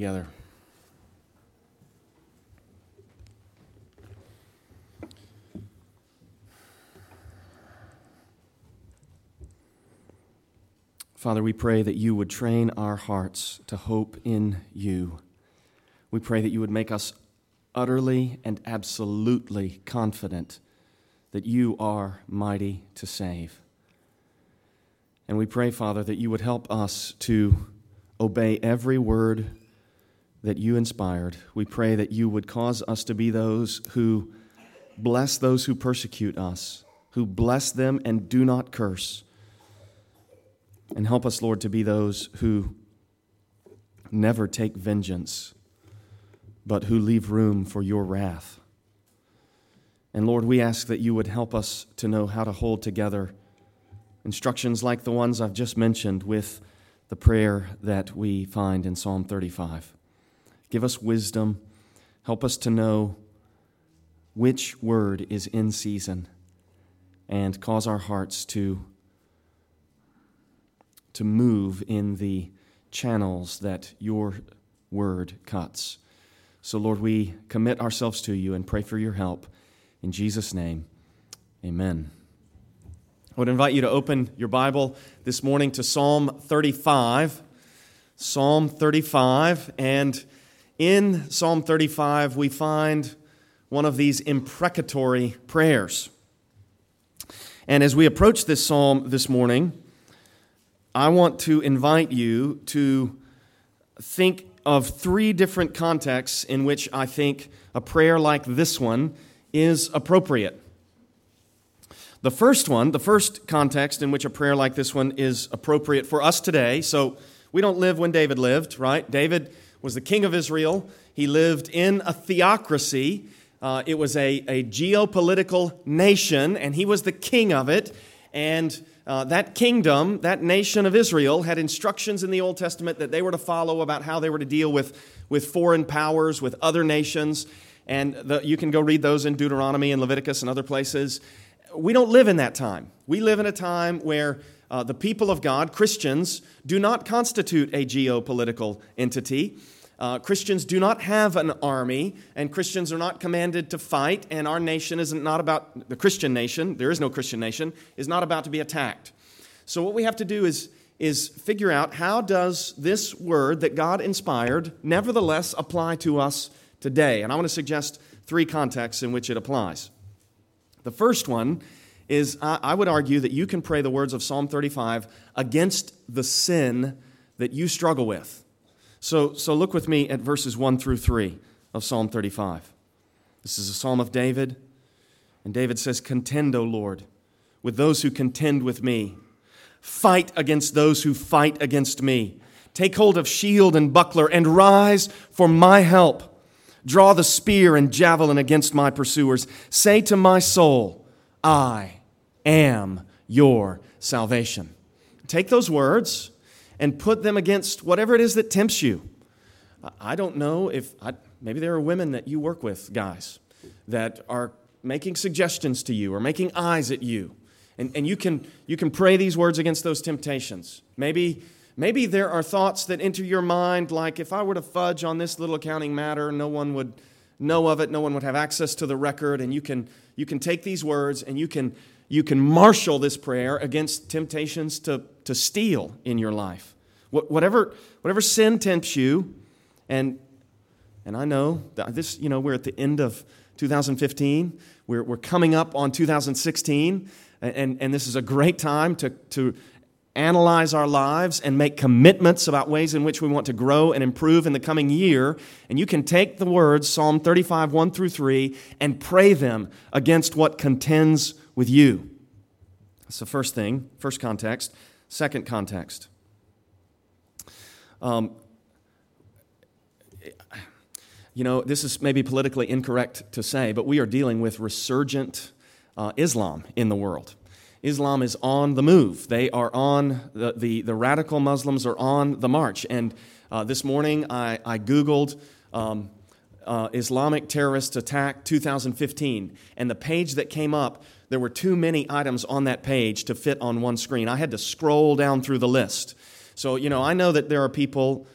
together. Father, we pray that you would train our hearts to hope in you. We pray that you would make us utterly and absolutely confident that you are mighty to save. And we pray, Father, that you would help us to obey every word that you inspired. We pray that you would cause us to be those who bless those who persecute us, who bless them and do not curse. And help us, Lord, to be those who never take vengeance, but who leave room for your wrath. And Lord, we ask that you would help us to know how to hold together instructions like the ones I've just mentioned with the prayer that we find in Psalm 35. Give us wisdom. Help us to know which word is in season and cause our hearts to, to move in the channels that your word cuts. So, Lord, we commit ourselves to you and pray for your help. In Jesus' name, amen. I would invite you to open your Bible this morning to Psalm 35. Psalm 35. And in Psalm 35, we find one of these imprecatory prayers. And as we approach this psalm this morning, I want to invite you to think of three different contexts in which I think a prayer like this one is appropriate. The first one, the first context in which a prayer like this one is appropriate for us today. So we don't live when David lived, right? David was the king of Israel. He lived in a theocracy. Uh, it was a, a geopolitical nation, and he was the king of it. And uh, that kingdom, that nation of Israel, had instructions in the Old Testament that they were to follow about how they were to deal with, with foreign powers, with other nations. And the, you can go read those in Deuteronomy and Leviticus and other places. We don't live in that time. We live in a time where uh, the people of God, Christians, do not constitute a geopolitical entity. Uh, Christians do not have an army, and Christians are not commanded to fight, and our nation is not about, the Christian nation, there is no Christian nation, is not about to be attacked. So, what we have to do is, is figure out how does this word that God inspired nevertheless apply to us today? And I want to suggest three contexts in which it applies. The first one is I would argue that you can pray the words of Psalm 35 against the sin that you struggle with. So, so look with me at verses 1 through 3 of Psalm 35. This is a psalm of David. And David says, Contend, O Lord, with those who contend with me. Fight against those who fight against me. Take hold of shield and buckler and rise for my help. Draw the spear and javelin against my pursuers. Say to my soul, I am your salvation. Take those words and put them against whatever it is that tempts you. I don't know if, I, maybe there are women that you work with, guys, that are making suggestions to you or making eyes at you. And, and you, can, you can pray these words against those temptations. Maybe, maybe there are thoughts that enter your mind like, if I were to fudge on this little accounting matter, no one would know of it, no one would have access to the record. And you can, you can take these words and you can you can marshal this prayer against temptations to, to steal in your life. Whatever, whatever sin tempts you, and, and I know that this, you know, we're at the end of 2015, we're, we're coming up on 2016, and, and this is a great time to, to analyze our lives and make commitments about ways in which we want to grow and improve in the coming year. And you can take the words, Psalm 35, 1 through 3, and pray them against what contends with you. That's the first thing, first context. Second context. Um, you know, this is maybe politically incorrect to say, but we are dealing with resurgent uh, Islam in the world. Islam is on the move. They are on, the, the, the radical Muslims are on the march. And uh, this morning I, I Googled um, uh, Islamic terrorist attack 2015, and the page that came up there were too many items on that page to fit on one screen. I had to scroll down through the list. So, you know, I know that there are people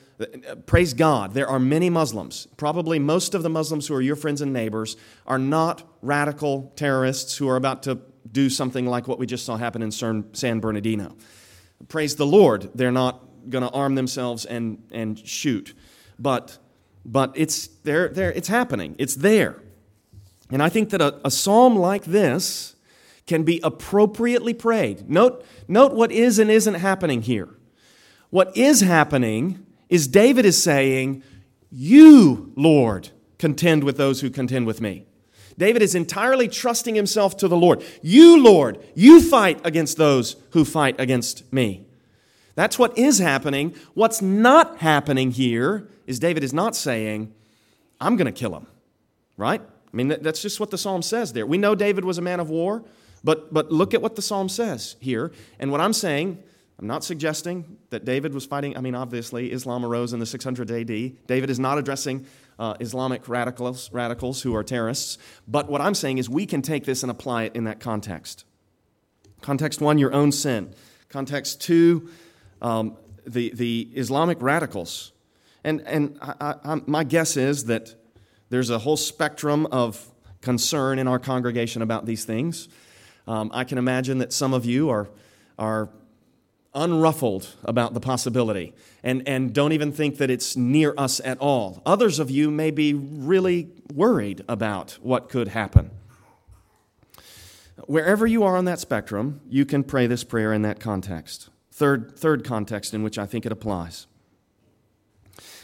praise God, there are many Muslims. Probably most of the Muslims who are your friends and neighbors are not radical terrorists who are about to do something like what we just saw happen in San Bernardino. Praise the Lord, they're not going to arm themselves and, and shoot. But, but it's, there, there, it's happening, it's there. And I think that a, a psalm like this can be appropriately prayed. Note, note what is and isn't happening here. What is happening is David is saying, You, Lord, contend with those who contend with me. David is entirely trusting himself to the Lord. You, Lord, you fight against those who fight against me. That's what is happening. What's not happening here is David is not saying, I'm going to kill him, right? I mean, that's just what the psalm says there. We know David was a man of war, but, but look at what the psalm says here. And what I'm saying, I'm not suggesting that David was fighting. I mean, obviously, Islam arose in the 600 AD. David is not addressing uh, Islamic radicals, radicals who are terrorists. But what I'm saying is we can take this and apply it in that context. Context one, your own sin. Context two, um, the, the Islamic radicals. And, and I, I, my guess is that there's a whole spectrum of concern in our congregation about these things. Um, I can imagine that some of you are, are unruffled about the possibility and, and don't even think that it's near us at all. Others of you may be really worried about what could happen. Wherever you are on that spectrum, you can pray this prayer in that context. Third, third context in which I think it applies.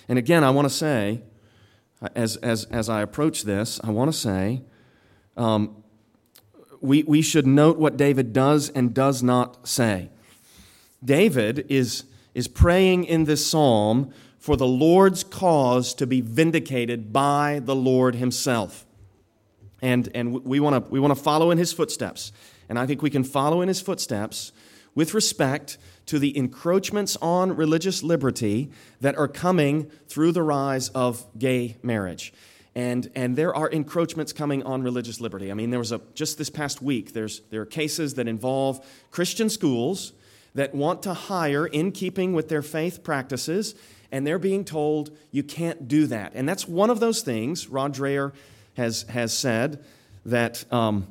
And again, I want to say as, as, as I approach this, I want to say um, we, we should note what David does and does not say. David is, is praying in this psalm for the Lord's cause to be vindicated by the Lord Himself. And, and we want to we wanna follow in His footsteps. And I think we can follow in His footsteps with respect to the encroachments on religious liberty that are coming through the rise of gay marriage. And, and there are encroachments coming on religious liberty. I mean, there was a, just this past week, there's, there are cases that involve Christian schools that want to hire in keeping with their faith practices, and they're being told you can't do that. And that's one of those things, Rod Dreher has, has said, that um,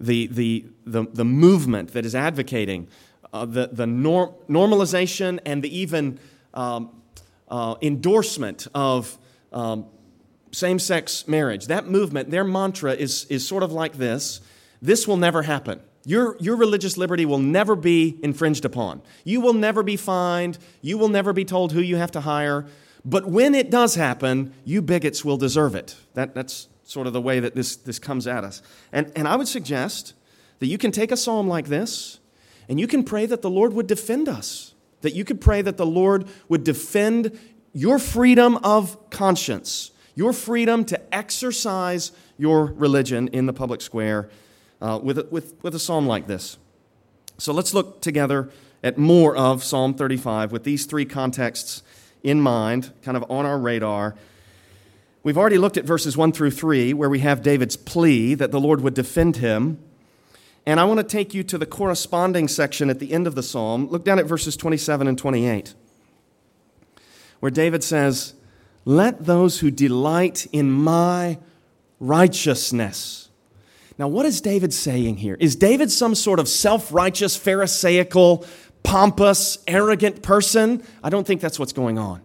the, the, the, the movement that is advocating uh, the, the norm, normalization and the even um, uh, endorsement of um, same sex marriage. That movement, their mantra is, is sort of like this this will never happen. Your, your religious liberty will never be infringed upon. You will never be fined. You will never be told who you have to hire. But when it does happen, you bigots will deserve it. That, that's sort of the way that this, this comes at us. And, and I would suggest that you can take a psalm like this and you can pray that the Lord would defend us, that you could pray that the Lord would defend your freedom of conscience, your freedom to exercise your religion in the public square uh, with, a, with, with a psalm like this. So let's look together at more of Psalm 35 with these three contexts in mind, kind of on our radar. We've already looked at verses 1 through 3, where we have David's plea that the Lord would defend him. And I want to take you to the corresponding section at the end of the psalm. Look down at verses 27 and 28, where David says, Let those who delight in my righteousness. Now, what is David saying here? Is David some sort of self righteous, Pharisaical, pompous, arrogant person? I don't think that's what's going on.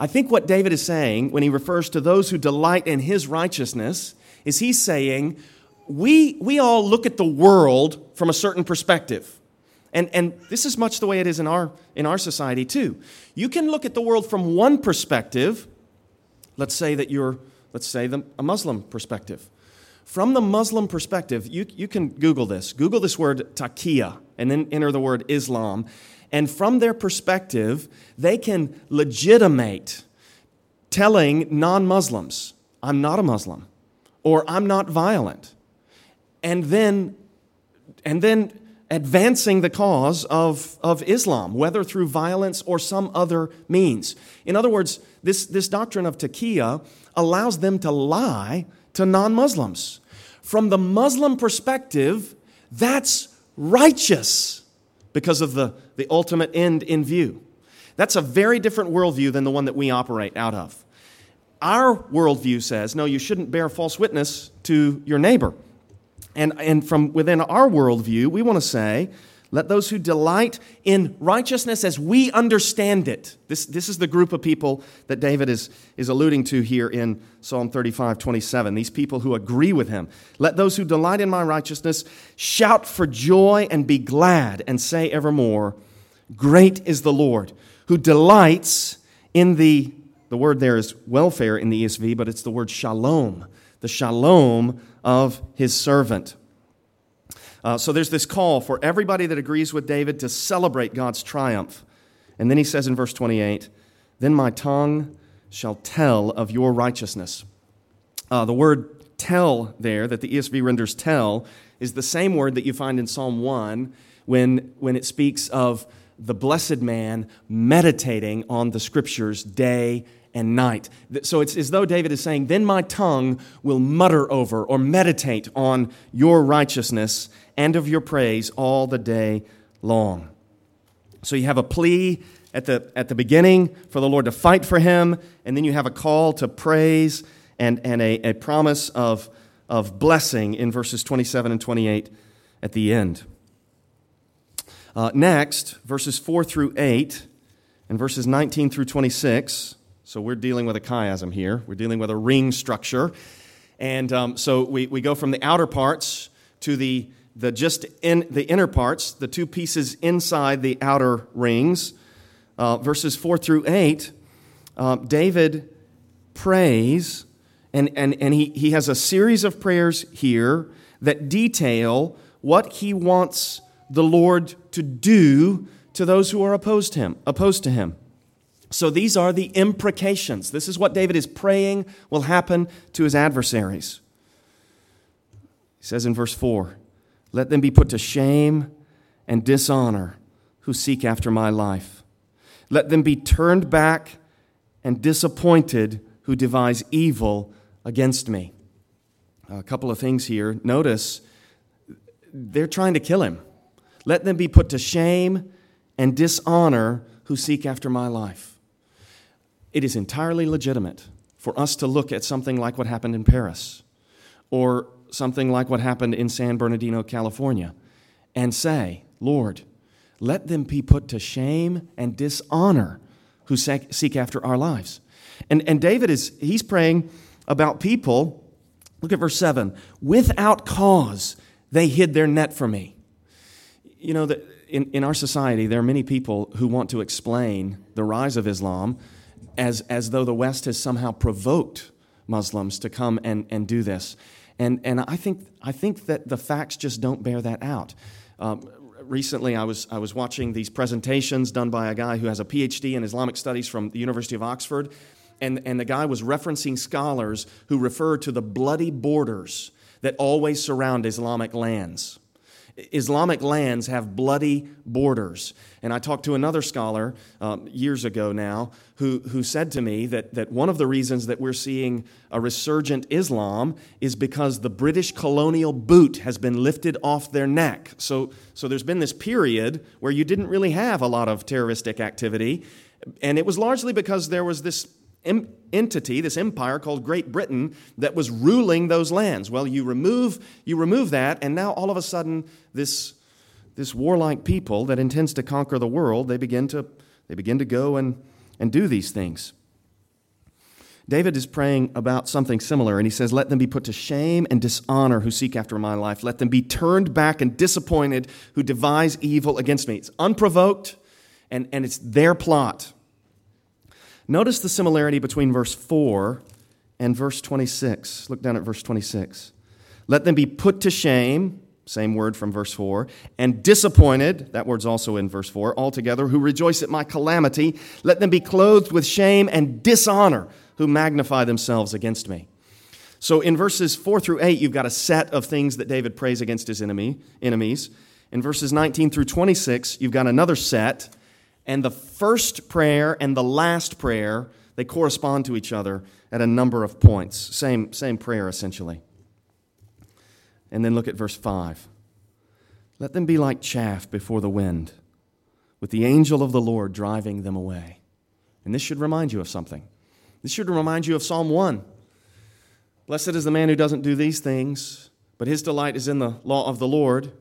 I think what David is saying when he refers to those who delight in his righteousness is he's saying, we, we all look at the world from a certain perspective. And, and this is much the way it is in our, in our society, too. You can look at the world from one perspective. Let's say that you're, let's say, the, a Muslim perspective. From the Muslim perspective, you, you can Google this. Google this word taqiyya and then enter the word Islam. And from their perspective, they can legitimate telling non Muslims, I'm not a Muslim, or I'm not violent and then, and then advancing the cause of, of Islam, whether through violence or some other means. In other words, this, this doctrine of taqiyya allows them to lie to non Muslims. From the Muslim perspective, that's righteous because of the, the ultimate end in view. That's a very different worldview than the one that we operate out of. Our worldview says, no, you shouldn't bear false witness to your neighbor. And, and from within our worldview, we want to say, let those who delight in righteousness as we understand it. This, this is the group of people that David is, is alluding to here in Psalm 35 27. These people who agree with him. Let those who delight in my righteousness shout for joy and be glad and say evermore, Great is the Lord, who delights in the, the word there is welfare in the ESV, but it's the word shalom, the shalom of his servant. Uh, so there's this call for everybody that agrees with David to celebrate God's triumph. And then he says in verse 28 Then my tongue shall tell of your righteousness. Uh, the word tell there, that the ESV renders tell, is the same word that you find in Psalm 1 when, when it speaks of the blessed man meditating on the scriptures day and night. So it's as though David is saying, Then my tongue will mutter over or meditate on your righteousness and of your praise all the day long. So you have a plea at the, at the beginning for the Lord to fight for him, and then you have a call to praise and, and a, a promise of, of blessing in verses 27 and 28 at the end. Uh, next, verses 4 through 8 and verses 19 through 26. So we're dealing with a chiasm here. We're dealing with a ring structure. And um, so we, we go from the outer parts to the the just in the inner parts, the two pieces inside the outer rings. Uh, verses 4 through 8, uh, David prays, and, and, and he, he has a series of prayers here that detail what he wants the Lord to do to those who are opposed him, opposed to him. So these are the imprecations. This is what David is praying will happen to his adversaries. He says in verse 4 let them be put to shame and dishonor who seek after my life. Let them be turned back and disappointed who devise evil against me. A couple of things here. Notice they're trying to kill him. Let them be put to shame and dishonor who seek after my life. It is entirely legitimate for us to look at something like what happened in Paris or something like what happened in San Bernardino, California, and say, Lord, let them be put to shame and dishonor who seek after our lives. And, and David is, he's praying about people. Look at verse 7. Without cause, they hid their net from me. You know, that in, in our society, there are many people who want to explain the rise of Islam as, as though the West has somehow provoked Muslims to come and, and do this. And, and I, think, I think that the facts just don't bear that out. Um, recently, I was, I was watching these presentations done by a guy who has a PhD in Islamic studies from the University of Oxford. And, and the guy was referencing scholars who refer to the bloody borders that always surround Islamic lands. Islamic lands have bloody borders. And I talked to another scholar um, years ago now who, who said to me that, that one of the reasons that we're seeing a resurgent Islam is because the British colonial boot has been lifted off their neck. So, so there's been this period where you didn't really have a lot of terroristic activity. And it was largely because there was this entity, this empire called Great Britain, that was ruling those lands. Well, you remove, you remove that, and now all of a sudden, this, this warlike people that intends to conquer the world, they begin to, they begin to go and, and do these things. David is praying about something similar, and he says, Let them be put to shame and dishonor who seek after my life. Let them be turned back and disappointed who devise evil against me. It's unprovoked, and, and it's their plot. Notice the similarity between verse 4 and verse 26. Look down at verse 26. Let them be put to shame, same word from verse 4, and disappointed, that word's also in verse 4, altogether, who rejoice at my calamity. Let them be clothed with shame and dishonor, who magnify themselves against me. So in verses 4 through 8, you've got a set of things that David prays against his enemy, enemies. In verses 19 through 26, you've got another set and the first prayer and the last prayer, they correspond to each other at a number of points. Same, same prayer, essentially. And then look at verse 5. Let them be like chaff before the wind, with the angel of the Lord driving them away. And this should remind you of something. This should remind you of Psalm 1. Blessed is the man who doesn't do these things, but his delight is in the law of the Lord.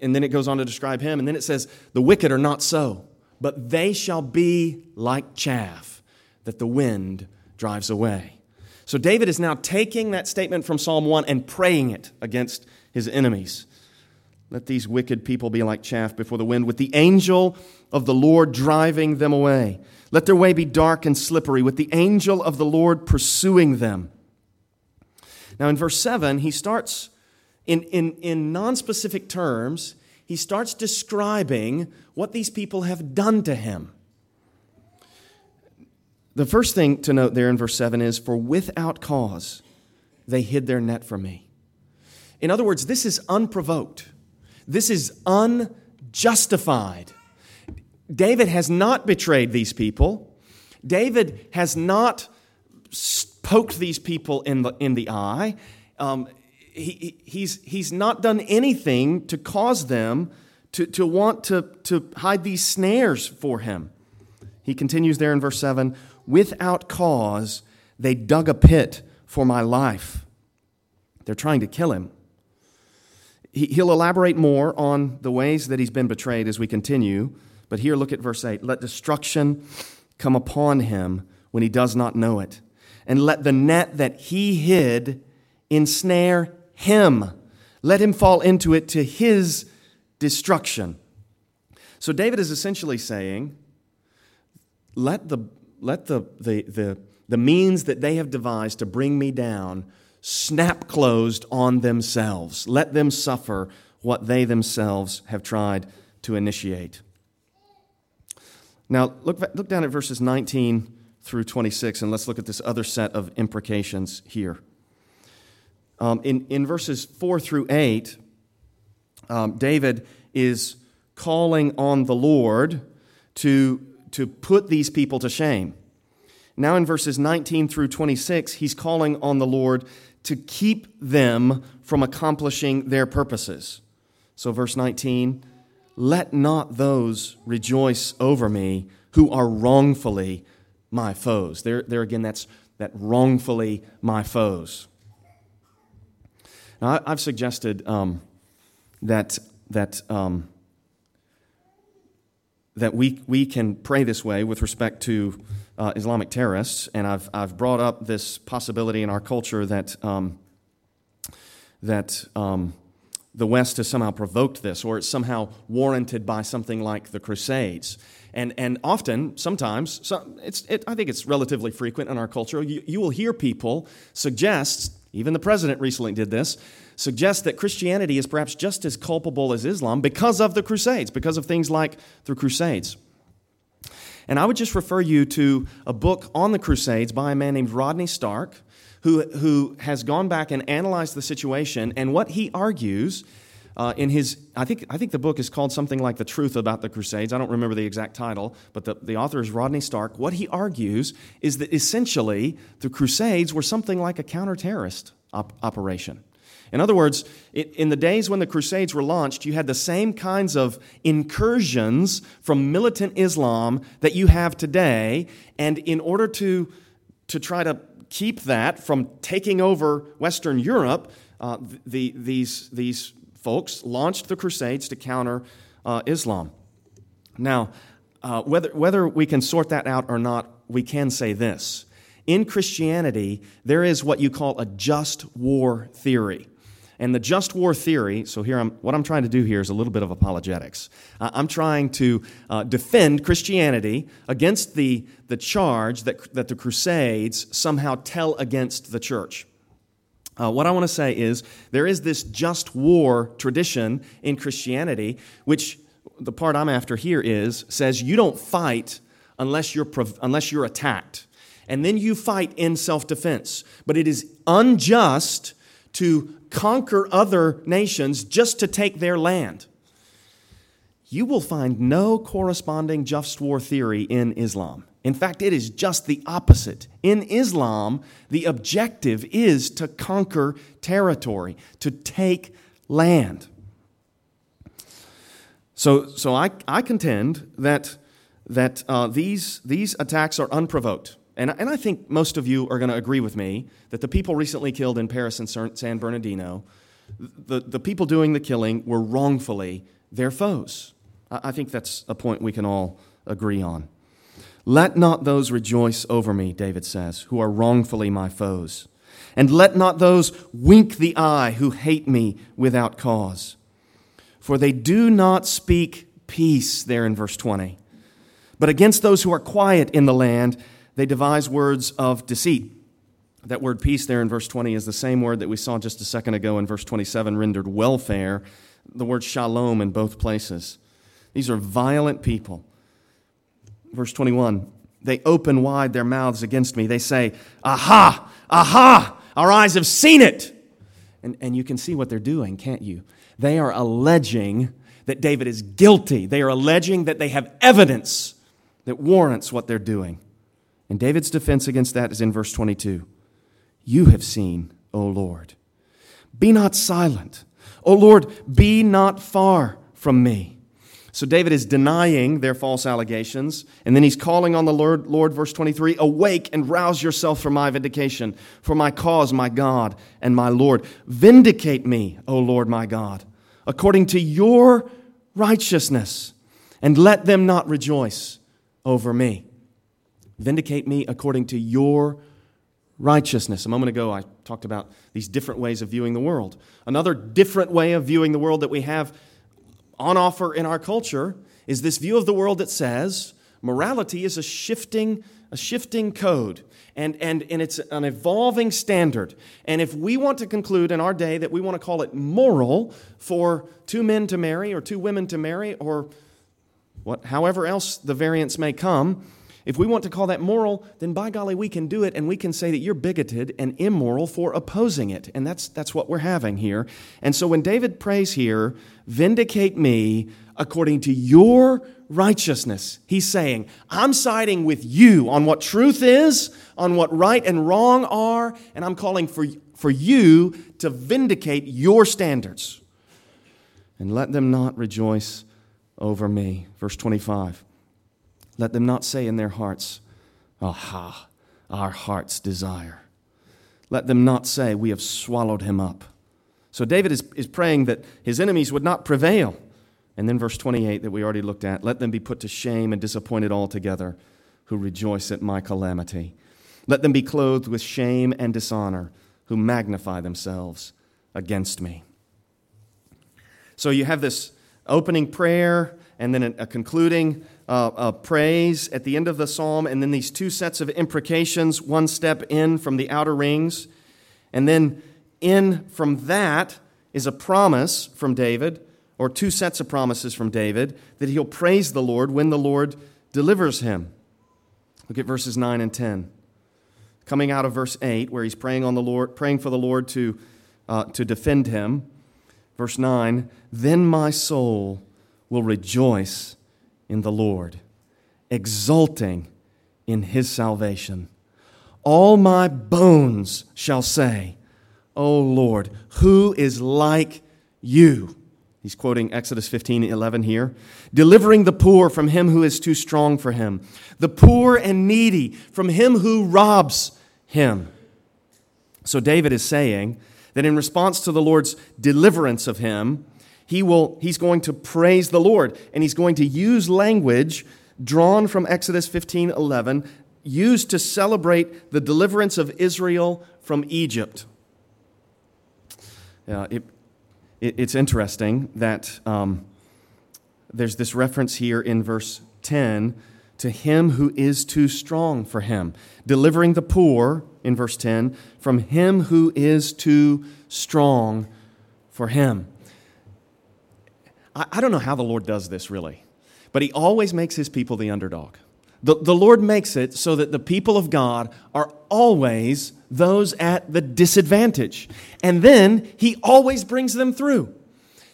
And then it goes on to describe him. And then it says, The wicked are not so, but they shall be like chaff that the wind drives away. So David is now taking that statement from Psalm 1 and praying it against his enemies. Let these wicked people be like chaff before the wind, with the angel of the Lord driving them away. Let their way be dark and slippery, with the angel of the Lord pursuing them. Now, in verse 7, he starts in, in, in non specific terms, he starts describing what these people have done to him. The first thing to note there in verse 7 is For without cause they hid their net from me. In other words, this is unprovoked, this is unjustified. David has not betrayed these people. David has not poked these people in the, in the eye. Um, he, he's, he's not done anything to cause them to, to want to, to hide these snares for him. He continues there in verse 7 without cause, they dug a pit for my life. They're trying to kill him. He'll elaborate more on the ways that he's been betrayed as we continue, but here look at verse 8. Let destruction come upon him when he does not know it, and let the net that he hid ensnare him. Let him fall into it to his destruction. So David is essentially saying, let the, let the, the, the, the means that they have devised to bring me down snap closed on themselves. Let them suffer what they themselves have tried to initiate. Now, look, look down at verses 19 through 26, and let's look at this other set of imprecations here. Um, in, in verses 4 through 8, um, David is calling on the Lord to, to put these people to shame. Now, in verses 19 through 26, he's calling on the Lord to keep them from accomplishing their purposes. So, verse 19, let not those rejoice over me who are wrongfully my foes. There, there again, that's that wrongfully my foes. Now, I've suggested um, that, that, um, that we, we can pray this way with respect to uh, Islamic terrorists, and I've, I've brought up this possibility in our culture that, um, that um, the West has somehow provoked this, or it's somehow warranted by something like the Crusades. And, and often, sometimes, it's, it, I think it's relatively frequent in our culture, you, you will hear people suggest even the president recently did this, suggests that Christianity is perhaps just as culpable as Islam because of the Crusades, because of things like the Crusades. And I would just refer you to a book on the Crusades by a man named Rodney Stark, who, who has gone back and analyzed the situation. And what he argues uh, in his, I think, I think the book is called something like The Truth About the Crusades. I don't remember the exact title, but the, the author is Rodney Stark. What he argues is that essentially the Crusades were something like a counter terrorist op- operation. In other words, in the days when the Crusades were launched, you had the same kinds of incursions from militant Islam that you have today. And in order to, to try to keep that from taking over Western Europe, uh, the, these, these folks launched the Crusades to counter uh, Islam. Now, uh, whether, whether we can sort that out or not, we can say this. In Christianity, there is what you call a just war theory. And the just war theory, so here I'm, what I'm trying to do here is a little bit of apologetics. Uh, I'm trying to uh, defend Christianity against the, the charge that, that the Crusades somehow tell against the church. Uh, what I want to say is there is this just war tradition in Christianity, which the part I'm after here is says you don't fight unless you're, unless you're attacked. And then you fight in self defense. But it is unjust to conquer other nations just to take their land. You will find no corresponding just war theory in Islam. In fact, it is just the opposite. In Islam, the objective is to conquer territory, to take land. So, so I, I contend that, that uh, these, these attacks are unprovoked. And, and I think most of you are going to agree with me that the people recently killed in Paris and San Bernardino, the, the people doing the killing were wrongfully their foes. I, I think that's a point we can all agree on. Let not those rejoice over me, David says, who are wrongfully my foes. And let not those wink the eye who hate me without cause. For they do not speak peace, there in verse 20. But against those who are quiet in the land, they devise words of deceit. That word peace there in verse 20 is the same word that we saw just a second ago in verse 27, rendered welfare, the word shalom in both places. These are violent people. Verse 21 They open wide their mouths against me. They say, Aha, aha, our eyes have seen it. And, and you can see what they're doing, can't you? They are alleging that David is guilty. They are alleging that they have evidence that warrants what they're doing. And David's defense against that is in verse 22 You have seen, O Lord. Be not silent. O Lord, be not far from me. So David is denying their false allegations, and then he's calling on the Lord, Lord, verse 23 Awake and rouse yourself for my vindication, for my cause, my God and my Lord. Vindicate me, O Lord my God, according to your righteousness, and let them not rejoice over me. Vindicate me according to your righteousness. A moment ago, I talked about these different ways of viewing the world. Another different way of viewing the world that we have on offer in our culture is this view of the world that says morality is a shifting, a shifting code. And, and, and it's an evolving standard. And if we want to conclude in our day that we want to call it moral for two men to marry or two women to marry or what, however else the variants may come, if we want to call that moral, then by golly, we can do it and we can say that you're bigoted and immoral for opposing it. And that's, that's what we're having here. And so when David prays here, vindicate me according to your righteousness, he's saying, I'm siding with you on what truth is, on what right and wrong are, and I'm calling for, for you to vindicate your standards. And let them not rejoice over me. Verse 25. Let them not say in their hearts, Aha, our heart's desire. Let them not say, We have swallowed him up. So David is, is praying that his enemies would not prevail. And then verse 28 that we already looked at let them be put to shame and disappointed altogether who rejoice at my calamity. Let them be clothed with shame and dishonor who magnify themselves against me. So you have this opening prayer and then a, concluding uh, praise at the end of the psalm, and then these two sets of imprecations, one step in from the outer rings. And then in from that is a promise from David, or two sets of promises from David, that he'll praise the Lord when the Lord delivers him. Look at verses 9 and 10. Coming out of verse 8, where he's praying, on the Lord, praying for the Lord to, uh, to defend him. Verse 9, then my soul will rejoice in the Lord, exulting in his salvation. All my bones shall say, O Lord, who is like you? He's quoting Exodus 15 11 here. Delivering the poor from him who is too strong for him, the poor and needy from him who robs him. So David is saying that in response to the Lord's deliverance of him, he will, he's going to praise the Lord, and he's going to use language drawn from Exodus 15 11, used to celebrate the deliverance of Israel from Egypt. Uh, it, it, it's interesting that um, there's this reference here in verse 10 to him who is too strong for him, delivering the poor, in verse 10, from him who is too strong for him. I, I don't know how the Lord does this really, but He always makes His people the underdog. The, the Lord makes it so that the people of God are always those at the disadvantage. And then He always brings them through.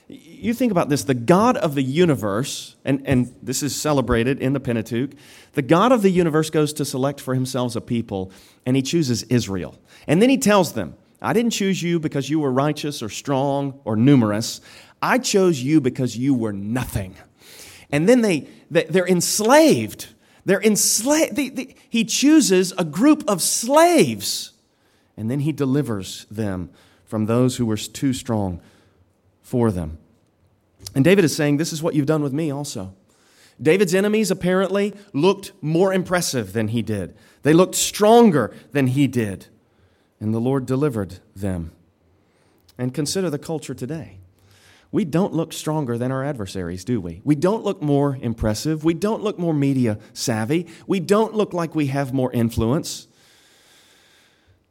You think about this the God of the universe, and, and this is celebrated in the Pentateuch, the God of the universe goes to select for himself a people, and he chooses Israel. And then he tells them, I didn't choose you because you were righteous or strong or numerous. I chose you because you were nothing. and then they, they're enslaved. They're enslaved. He chooses a group of slaves, and then he delivers them from those who were too strong for them. And David is saying, This is what you've done with me also. David's enemies apparently looked more impressive than he did, they looked stronger than he did. And the Lord delivered them. And consider the culture today. We don't look stronger than our adversaries, do we? We don't look more impressive. We don't look more media savvy. We don't look like we have more influence.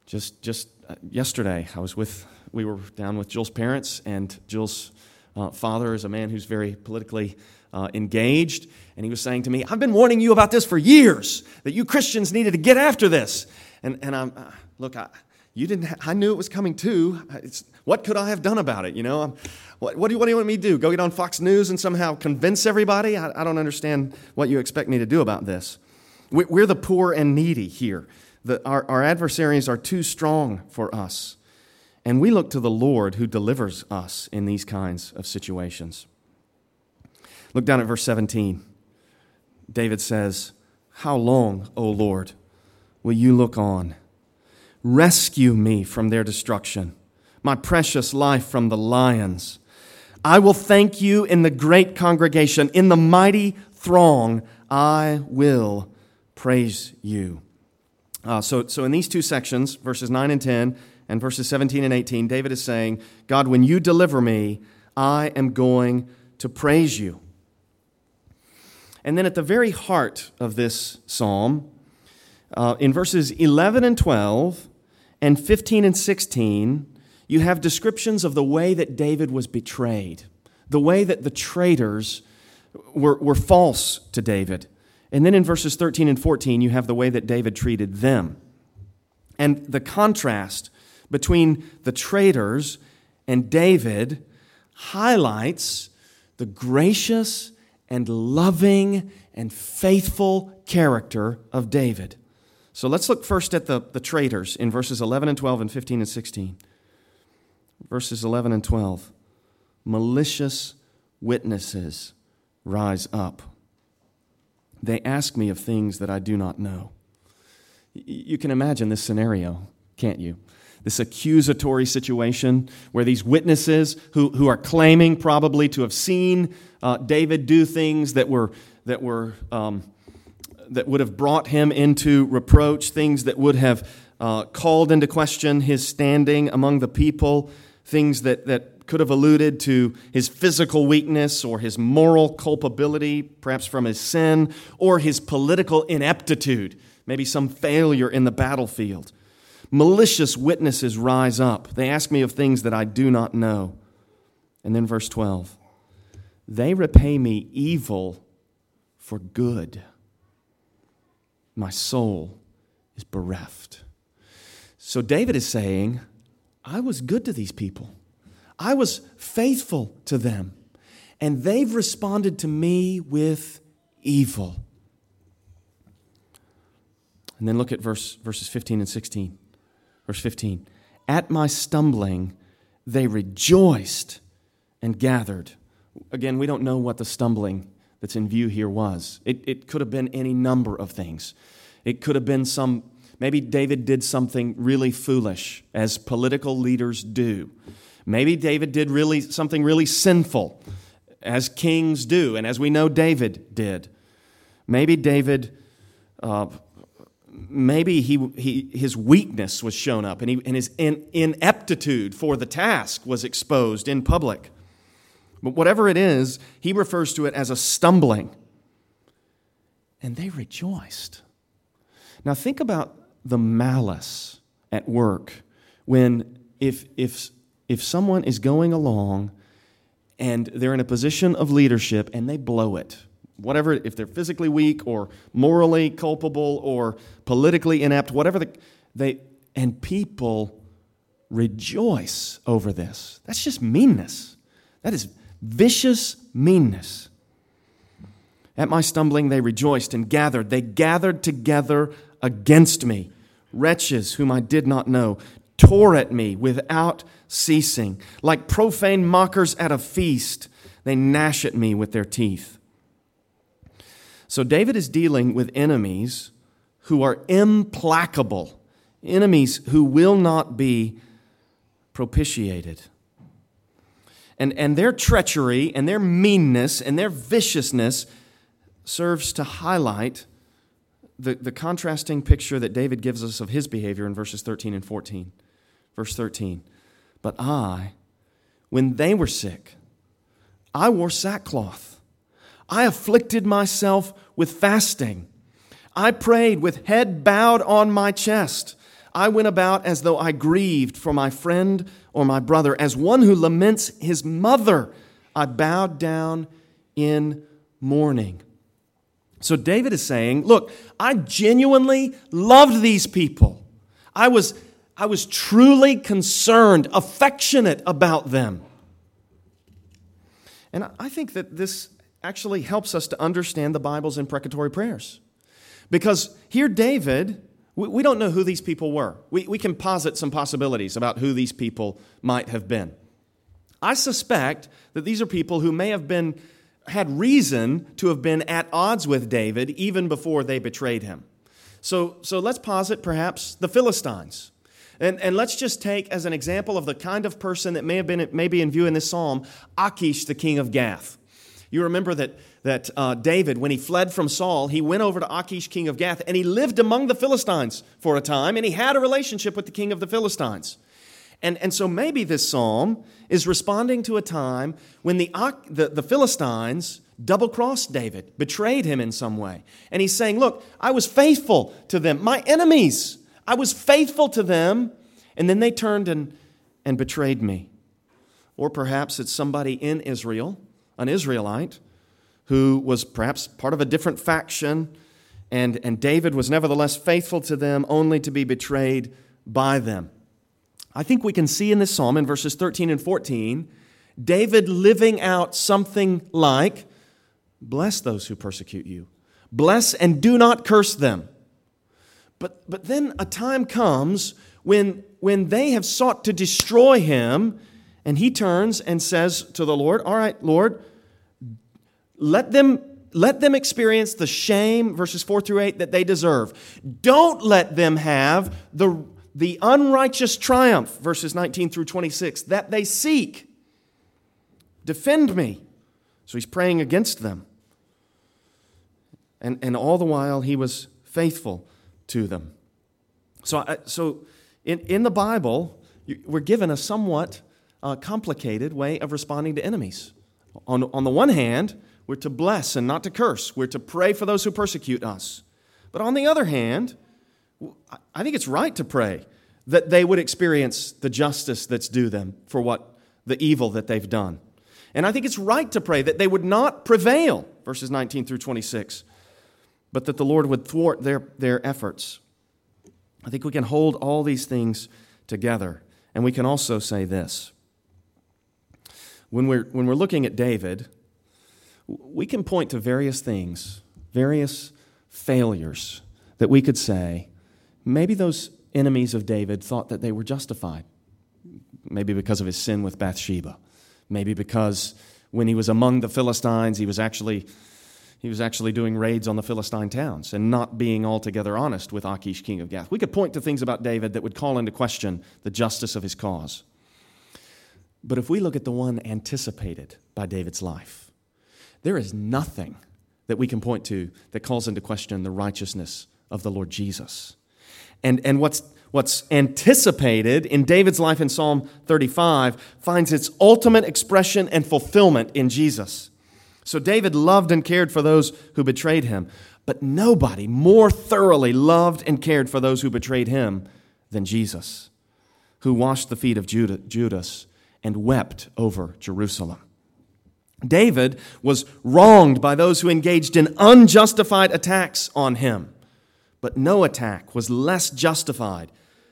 Just, just uh, yesterday, I was with, we were down with Jill's parents, and Jill's uh, father is a man who's very politically uh, engaged, and he was saying to me, I've been warning you about this for years, that you Christians needed to get after this. And, and I'm, uh, look, I, you didn't, ha- I knew it was coming too. It's, what could I have done about it? You know, what, what, do you, what do you want me to do? Go get on Fox News and somehow convince everybody? I, I don't understand what you expect me to do about this. We, we're the poor and needy here. The, our, our adversaries are too strong for us. And we look to the Lord who delivers us in these kinds of situations. Look down at verse 17. David says, How long, O Lord, will you look on? Rescue me from their destruction, my precious life from the lions. I will thank you in the great congregation, in the mighty throng, I will praise you. Uh, so, so, in these two sections, verses 9 and 10, and verses 17 and 18, David is saying, God, when you deliver me, I am going to praise you. And then at the very heart of this psalm, uh, in verses 11 and 12 and 15 and 16, you have descriptions of the way that David was betrayed, the way that the traitors were, were false to David. And then in verses 13 and 14, you have the way that David treated them. And the contrast between the traitors and David highlights the gracious and loving and faithful character of David. So let's look first at the, the traitors in verses 11 and 12 and 15 and 16. Verses 11 and 12. Malicious witnesses rise up. They ask me of things that I do not know. You can imagine this scenario, can't you? This accusatory situation where these witnesses who, who are claiming probably to have seen uh, David do things that were, that, were um, that would have brought him into reproach, things that would have uh, called into question his standing among the people, things that, that could have alluded to his physical weakness or his moral culpability, perhaps from his sin, or his political ineptitude, maybe some failure in the battlefield. Malicious witnesses rise up. They ask me of things that I do not know. And then verse 12 they repay me evil for good. My soul is bereft. So David is saying, I was good to these people. I was faithful to them. And they've responded to me with evil. And then look at verse, verses 15 and 16. Verse 15 At my stumbling, they rejoiced and gathered Again, we don't know what the stumbling that's in view here was. It, it could have been any number of things. It could have been some, maybe David did something really foolish, as political leaders do. Maybe David did really something really sinful, as kings do, and as we know David did. Maybe David, uh, maybe he, he, his weakness was shown up, and, he, and his in, ineptitude for the task was exposed in public. But whatever it is, he refers to it as a stumbling. And they rejoiced. Now think about the malice at work when if if if someone is going along and they're in a position of leadership and they blow it whatever if they're physically weak or morally culpable or politically inept whatever the, they and people rejoice over this that's just meanness that is vicious meanness. At my stumbling, they rejoiced and gathered. They gathered together against me. Wretches whom I did not know tore at me without ceasing. Like profane mockers at a feast, they gnash at me with their teeth. So David is dealing with enemies who are implacable, enemies who will not be propitiated. And, and their treachery and their meanness and their viciousness serves to highlight the, the contrasting picture that David gives us of his behavior in verses 13 and 14. Verse 13 But I, when they were sick, I wore sackcloth. I afflicted myself with fasting. I prayed with head bowed on my chest. I went about as though I grieved for my friend or my brother, as one who laments his mother. I bowed down in mourning. So David is saying, Look, I genuinely loved these people. I was, I was truly concerned, affectionate about them. And I think that this actually helps us to understand the Bible's imprecatory prayers. Because here, David, we, we don't know who these people were. We, we can posit some possibilities about who these people might have been. I suspect that these are people who may have been had reason to have been at odds with David even before they betrayed him. So, so let's posit perhaps the Philistines. And, and let's just take as an example of the kind of person that may have been maybe in view in this psalm, Achish, the king of Gath. You remember that, that uh, David, when he fled from Saul, he went over to Achish, king of Gath, and he lived among the Philistines for a time, and he had a relationship with the king of the Philistines. And, and so maybe this psalm is responding to a time when the, the, the Philistines double crossed David, betrayed him in some way. And he's saying, Look, I was faithful to them, my enemies. I was faithful to them, and then they turned and, and betrayed me. Or perhaps it's somebody in Israel, an Israelite, who was perhaps part of a different faction, and, and David was nevertheless faithful to them, only to be betrayed by them. I think we can see in this psalm, in verses 13 and 14, David living out something like Bless those who persecute you, bless and do not curse them. But, but then a time comes when, when they have sought to destroy him, and he turns and says to the Lord, All right, Lord, let them, let them experience the shame, verses 4 through 8, that they deserve. Don't let them have the the unrighteous triumph, verses 19 through 26, that they seek. Defend me. So he's praying against them. And, and all the while, he was faithful to them. So, so in, in the Bible, we're given a somewhat uh, complicated way of responding to enemies. On, on the one hand, we're to bless and not to curse, we're to pray for those who persecute us. But on the other hand, I think it's right to pray that they would experience the justice that's due them for what the evil that they've done. And I think it's right to pray that they would not prevail, verses 19 through 26, but that the Lord would thwart their, their efforts. I think we can hold all these things together. And we can also say this. When we're, when we're looking at David, we can point to various things, various failures that we could say Maybe those enemies of David thought that they were justified. Maybe because of his sin with Bathsheba. Maybe because when he was among the Philistines, he was actually he was actually doing raids on the Philistine towns and not being altogether honest with Achish, king of Gath. We could point to things about David that would call into question the justice of his cause. But if we look at the one anticipated by David's life, there is nothing that we can point to that calls into question the righteousness of the Lord Jesus. And, and what's, what's anticipated in David's life in Psalm 35 finds its ultimate expression and fulfillment in Jesus. So David loved and cared for those who betrayed him, but nobody more thoroughly loved and cared for those who betrayed him than Jesus, who washed the feet of Judas and wept over Jerusalem. David was wronged by those who engaged in unjustified attacks on him. But no attack was less justified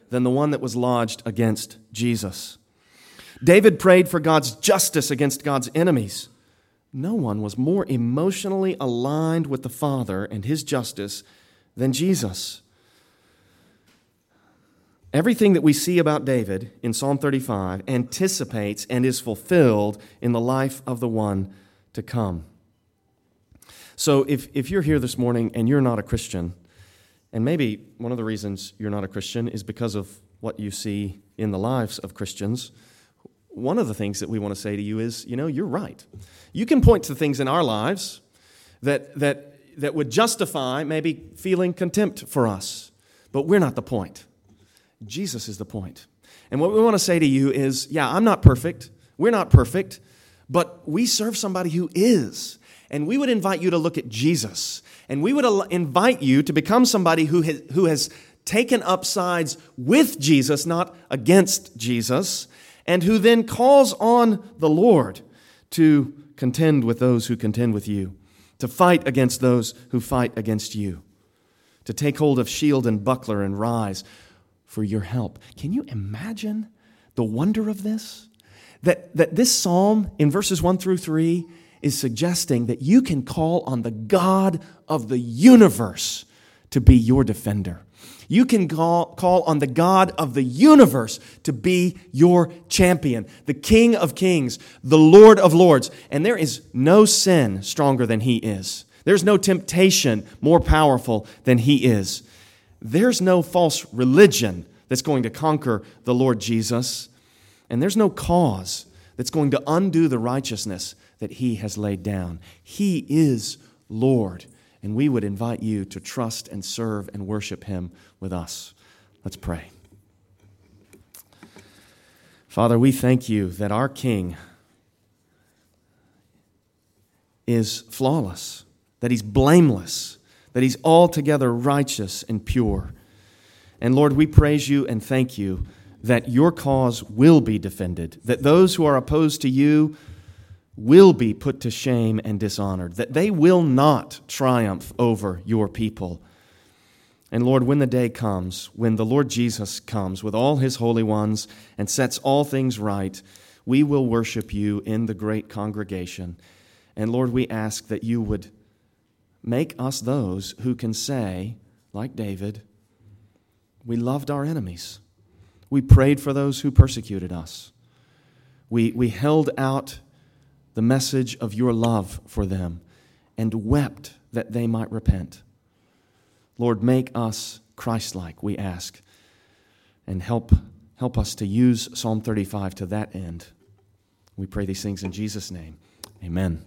than the one that was lodged against Jesus. David prayed for God's justice against God's enemies. No one was more emotionally aligned with the Father and his justice than Jesus. Everything that we see about David in Psalm 35 anticipates and is fulfilled in the life of the one to come. So if, if you're here this morning and you're not a Christian, and maybe one of the reasons you're not a Christian is because of what you see in the lives of Christians, one of the things that we want to say to you is, you know, you're right. You can point to things in our lives that, that, that would justify maybe feeling contempt for us, but we're not the point. Jesus is the point. And what we want to say to you is, yeah, I'm not perfect. We're not perfect, but we serve somebody who is. And we would invite you to look at Jesus. And we would invite you to become somebody who has, who has taken up sides with Jesus, not against Jesus, and who then calls on the Lord to contend with those who contend with you, to fight against those who fight against you, to take hold of shield and buckler and rise for your help. Can you imagine the wonder of this? That, that this psalm in verses 1 through 3 is suggesting that you can call on the God of the universe to be your defender. You can call, call on the God of the universe to be your champion, the King of kings, the Lord of lords. And there is no sin stronger than He is. There's no temptation more powerful than He is. There's no false religion that's going to conquer the Lord Jesus. And there's no cause that's going to undo the righteousness that He has laid down. He is Lord, and we would invite you to trust and serve and worship Him with us. Let's pray. Father, we thank you that our King is flawless, that He's blameless, that He's altogether righteous and pure. And Lord, we praise you and thank you that your cause will be defended, that those who are opposed to you will be put to shame and dishonored, that they will not triumph over your people. And Lord, when the day comes, when the Lord Jesus comes with all his holy ones and sets all things right, we will worship you in the great congregation. And Lord, we ask that you would make us those who can say, like David, we loved our enemies. We prayed for those who persecuted us. We, we held out the message of your love for them and wept that they might repent. Lord, make us Christ like, we ask, and help, help us to use Psalm 35 to that end. We pray these things in Jesus' name. Amen.